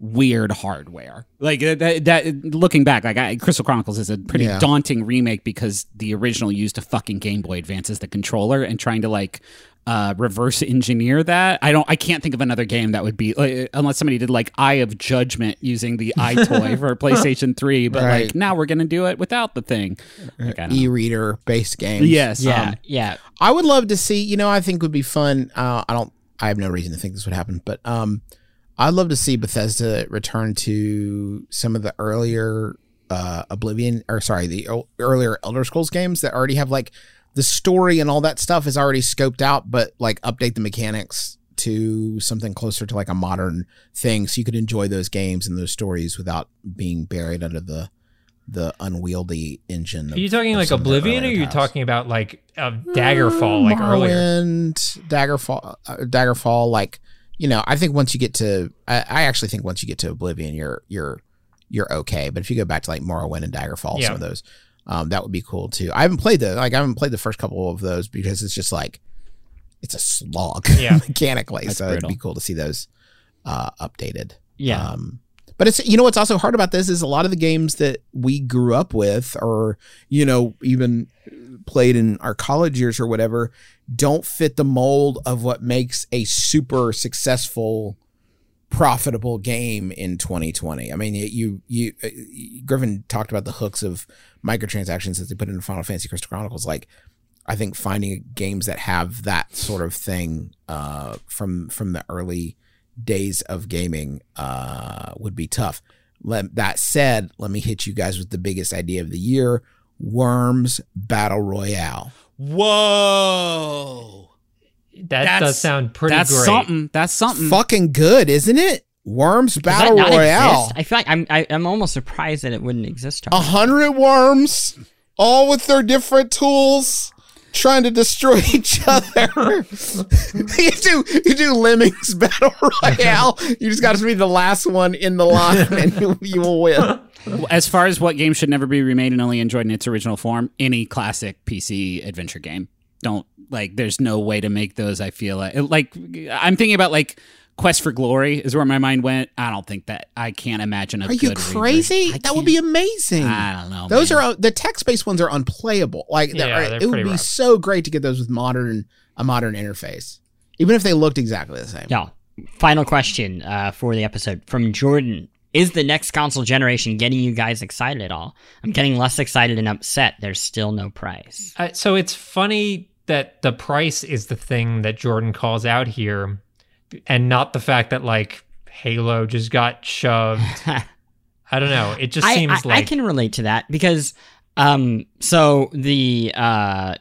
weird hardware. Like that, that looking back like I, Crystal Chronicles is a pretty Yeah. daunting remake because the original used a fucking Game Boy Advance as the controller and trying to like uh, reverse engineer that. I don't. I can't think of another game that would be like, unless somebody did like Eye of Judgment using the EyeToy for PlayStation Three. But Right. like now we're gonna do it without the thing. Like, I don't know. E-reader based games. Yes. Yeah, um, yeah. I would love to see. You know, I think would be fun. Uh, I don't. I have no reason to think this would happen, but um, I'd love to see Bethesda return to some of the earlier uh, Oblivion, or sorry, the o- earlier Elder Scrolls games that already have like the story and all that stuff is already scoped out, but like update the mechanics to something closer to like a modern thing, so you could enjoy those games and those stories without being buried under the the unwieldy engine. Are you talking like Oblivion, or are you talking about like uh, Daggerfall, like earlier? Morrowind, Daggerfall, uh, Daggerfall. Like you know, I think once you get to, I, I actually think once you get to Oblivion, you're you're you're okay. But if you go back to like Morrowind and Daggerfall, Yeah. some of those, um, that would be cool too. I haven't played the like I haven't played the first couple of those because it's just like it's a slog Yeah. mechanically. That's so it'd be cool to see those uh, updated. Yeah. Um, but it's you know what's also hard about this is a lot of the games that we grew up with, or you know even played in our college years or whatever, don't fit the mold of what makes a super successful, profitable game in 2020. I mean, you you, uh, Griffin talked about the hooks of microtransactions that they put into Final Fantasy Crystal Chronicles, like. I think finding games that have that sort of thing uh, from from the early days of gaming uh, would be tough. Let, that said, let me hit you guys with the biggest idea of the year: Worms Battle Royale. Whoa. That does sound pretty That's great. something. That's something. Fucking good, isn't it? Worms Does Battle that not Royale. exist? I feel like I'm I, I'm almost surprised that it wouldn't exist. A hundred worms, all with their different tools, trying to destroy each other. you do you do Lemmings Battle Royale. You just got to be the last one in the line, and you, you will win. As far as what game should never be remade and only enjoyed in its original form, any classic PC adventure game. Don't like. There's no way to make those. I feel like like I'm thinking about like Quest for Glory is where my mind went. I don't think that I can't imagine a Are you crazy? That would be amazing. I don't know. Those man. are the text-based ones are unplayable. Like Yeah, they're- they're it would pretty be rough. so great to get those with modern a modern interface, even if they looked exactly the same. Yeah. Final question uh, for the episode from Jordan. Is the next console generation getting you guys excited at all? I'm getting less excited and upset. There's still no price. Uh, so it's funny that the price is the thing that Jordan calls out here, and not the fact that like Halo just got shoved. I don't know. It just I, seems I, like I can relate to that because um so the uh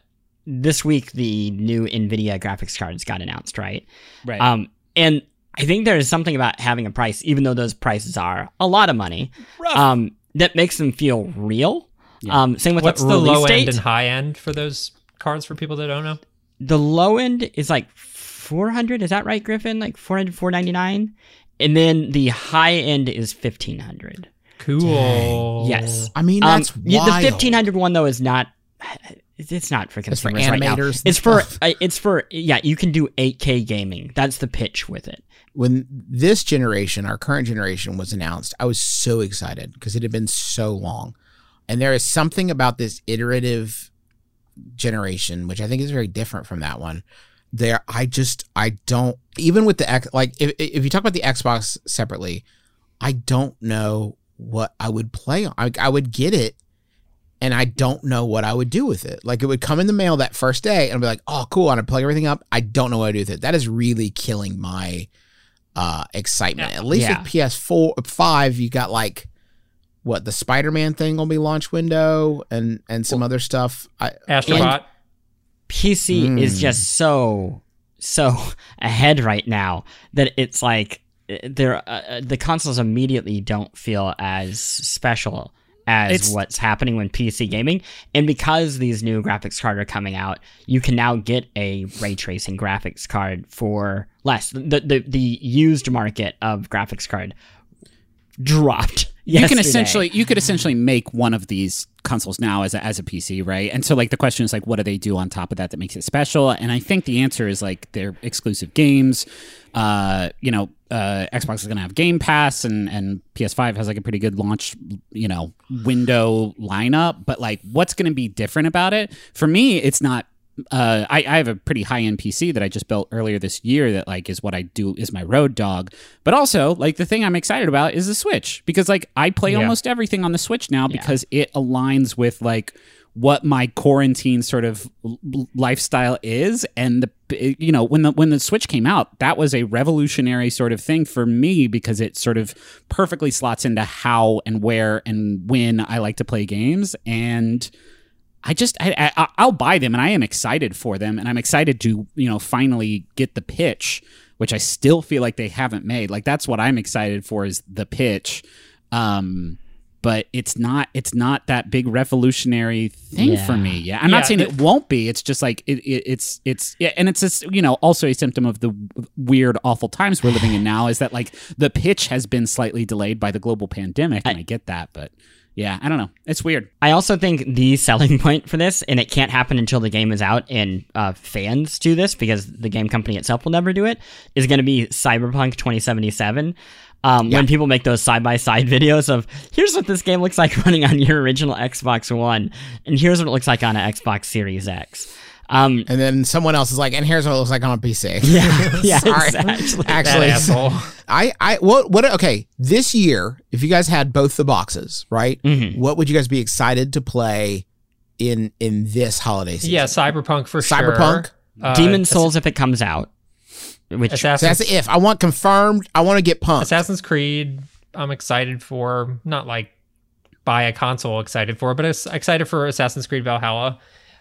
this week the new Nvidia graphics cards got announced, right? right. Um and I think there is something about having a price, even though those prices are a lot of money, um, that makes them feel real. Yeah. Um, same with what's the the low date. end and high end for those cards for people that don't know? the low end is like 400 is that right griffin like 400 499 and then the high end is 1500 Cool. yes I mean Um, that's yeah, the wild. 1500 one though is not it's not for It's for consumers right now. It's for uh, it's for yeah. You can do 8K gaming. That's the pitch with it. When this generation, our current generation, was announced, I was so excited because it had been so long. And there is something about this iterative generation, which I think is very different from that one. There, I just, I don't, even with the X, like, if, if you talk about the Xbox separately, I don't know what I would play on. I, I would get it, and I don't know what I would do with it. Like, it would come in the mail that first day, and I'd be like, oh, cool. I'd plug everything up. I don't know what to do with it. That is really killing my uh excitement. At least Yeah. with PS4 5, you got like what the Spider-Man thing will be launch window and and some other stuff. I Astrobot. PC is Mm. just so so ahead right now that it's like there uh, the consoles immediately don't feel as special as It's- what's happening with PC gaming and because these new graphics cards are coming out you can now get a ray tracing graphics card for less the the, the used market of graphics card dropped you can essentially you could essentially make one of these consoles now as a, as a PC, right? And so like the question is like, what do they do on top of that that makes it special? And I think the answer is like they're exclusive games. Uh, you know, uh, Xbox is going to have Game Pass, and and PS5 has like a pretty good launch, you know, window lineup. But like, what's going to be different about it? For me, it's not uh, I, I have a pretty high end PC that I just built earlier this year that like is what I do is my road dog. But also like the thing I'm excited about is the Switch because like I play Yeah. almost everything on the Switch now because it aligns with like what my quarantine sort of lifestyle is. And the you know when the when the switch came out that was a revolutionary sort of thing for me because it sort of perfectly slots into how and where and when I like to play games. And I just I, I I'll buy them and I am excited for them. And I'm excited to you know finally get the pitch which I still feel like they haven't made. Like that's what I'm excited for is the pitch. Um but it's not it's not that big revolutionary thing Yeah. for me. Yeah. I'm Yeah, not saying it- it won't be. It's just like it, it it's it's yeah and it's just you know also a symptom of the weird awful times we're living in now is that like the pitch has been slightly delayed by the global pandemic and I get that but yeah I don't know. It's weird. I also think the selling point for this, and it can't happen until the game is out and uh, fans do this because the game company itself will never do it, is going to be Cyberpunk 2077. Um, When people make those side by side videos of here's what this game looks like running on your original Xbox One, and here's what it looks like on an Xbox Series X. Um, and then someone else is like, and here's what it looks like on a PC. yeah, yeah, Sorry. exactly. That Actually, asshole. I, I, what, what, okay, this year, if you guys had both the boxes, right? Mhm. What would you guys be excited to play in in this holiday season? Yeah, Cyberpunk for Cyberpunk? sure. Uh, Demon's Souls if it comes out, which So that's the if. I want confirmed. I want to get pumped. Assassin's Creed. I'm excited for. Not like buy a console excited for, but it's excited for Assassin's Creed Valhalla.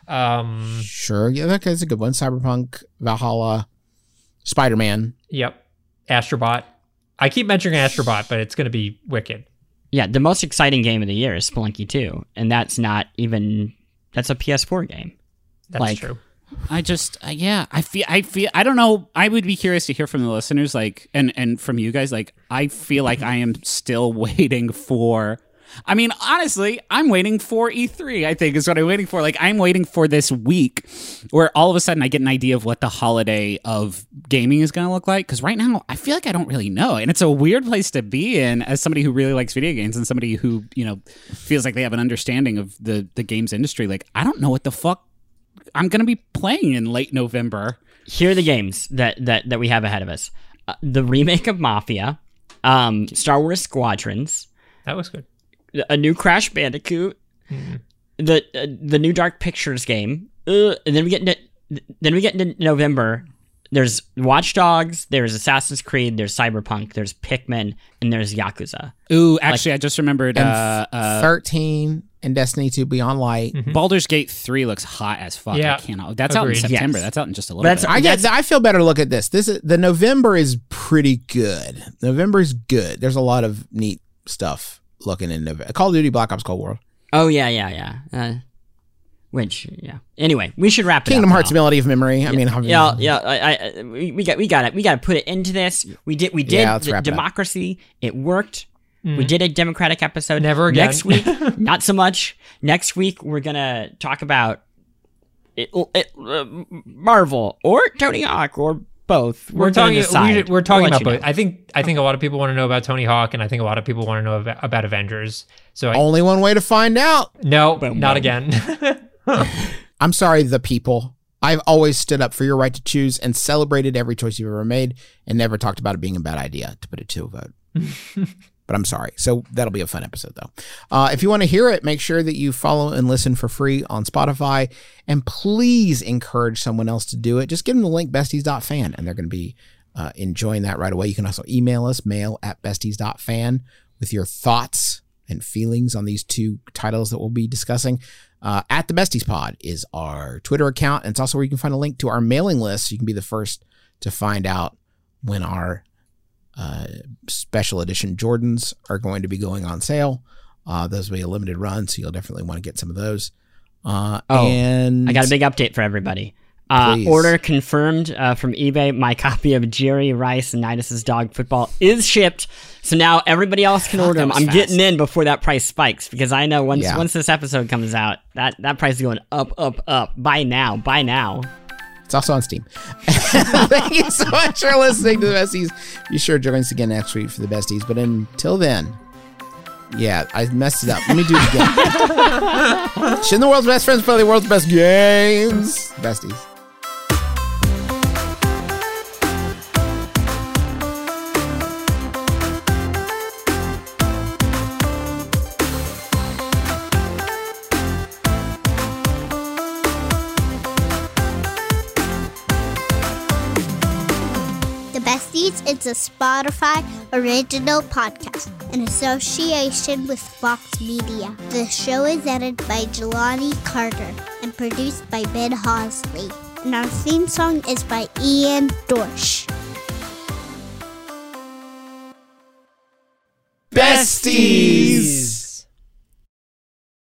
Um, Sure. Yeah, that guy's a good one. Cyberpunk, Valhalla, Spider Man. yep. Astrobot. I keep mentioning Astrobot, but it's going to be wicked. Yeah, the most exciting game of the year is Spelunky 2, and that's not even that's a PS4 game. That's Like- true. I just uh, yeah, I feel I feel I don't know. I would be curious to hear from the listeners like and and from you guys like I feel like I am still waiting for I mean, honestly, I'm waiting for E3, I think is what I'm waiting for. Like I'm waiting for this week where all of a sudden I get an idea of what the holiday of gaming is going to look like cuz right now I feel like I don't really know. And it's a weird place to be in as somebody who really likes video games and somebody who, you know, feels like they have an understanding of the the games industry. Like I don't know what the fuck I'm going to be playing in late November. Here are the games that that, that we have ahead of us: uh, the remake of Mafia, um, Star Wars Squadrons, That was good. a new Crash Bandicoot, the uh, the new Dark Pictures game, uh, and then we get into then we get into November. There's Watch Dogs, there's Assassin's Creed, there's Cyberpunk, there's Pikmin, and there's Yakuza. Ooh, actually, I just remembered And uh, uh, 13 and Destiny 2 Beyond Light. Baldur's Gate 3 looks hot as fuck. Yeah. I cannot. That's out in September. Yes. That's out in just a little that's- bit. I get. I feel better look at this. This is the November is pretty good. November is good. There's a lot of neat stuff looking in November. Call of Duty Black Ops Cold War. Oh yeah, yeah, yeah. Uh, which yeah. Anyway, we should wrap it Kingdom up Hearts now. Melody of Memory. I mean, Yeah, yeah. I, I, we, we got, we got it. We got to put it into this. We did, we did Yeah, let's the wrap it up. democracy. It worked. We did a democratic episode. Never again. Next week, not so much. Next week, we're gonna talk about it, it, uh, Marvel or Tony Hawk or both. We're, gonna talking. decide. We, we're talking We'll about you both. I think. I think a lot of people want to know about Tony Hawk, and I think a lot of people want to know about, about Avengers. So I, Only one way to find out. no, Boom, not boom. again. I'm sorry, the people. I've always stood up for your right to choose and celebrated every choice you've ever made and never talked about it being a bad idea to put it to a vote. But I'm sorry. So that'll be a fun episode, though. Uh, if you want to hear it, make sure that you follow and listen for free on Spotify. And please encourage someone else to do it. Just give them the link, besties.fan, and they're going to be uh, enjoying that right away. You can also email us, mail at besties.fan, with your thoughts and feelings on these two titles that we'll be discussing. Uh, at the Besties Pod is our Twitter account, and it's also where you can find a link to our mailing list. So you can be the first to find out when our uh, special edition Jordans are going to be going on sale. Uh, those will be a limited run, so you'll definitely want to get some of those. Uh, Oh, and I got a big update for everybody. Uh, order confirmed uh, from eBay. My copy of Jerry Rice and Nitus's Dog Football is shipped, so now everybody else can order them. I'm fast. getting in before that price spikes because I know once Yeah. once this episode comes out, that that price is going up, up, up. Buy now, buy now. It's also on Steam. Thank you so much for listening to the Besties. Be sure to join us again next week for the Besties. But until then, yeah, I messed it up. Let me do it again. Shouldn't the world's best friends play the world's best games? Besties. Is a Spotify original podcast in association with Vox Media. The show is edited by Jelani Carter and produced by Ben Hosley. And our theme song is by Ian Dorsch. Besties!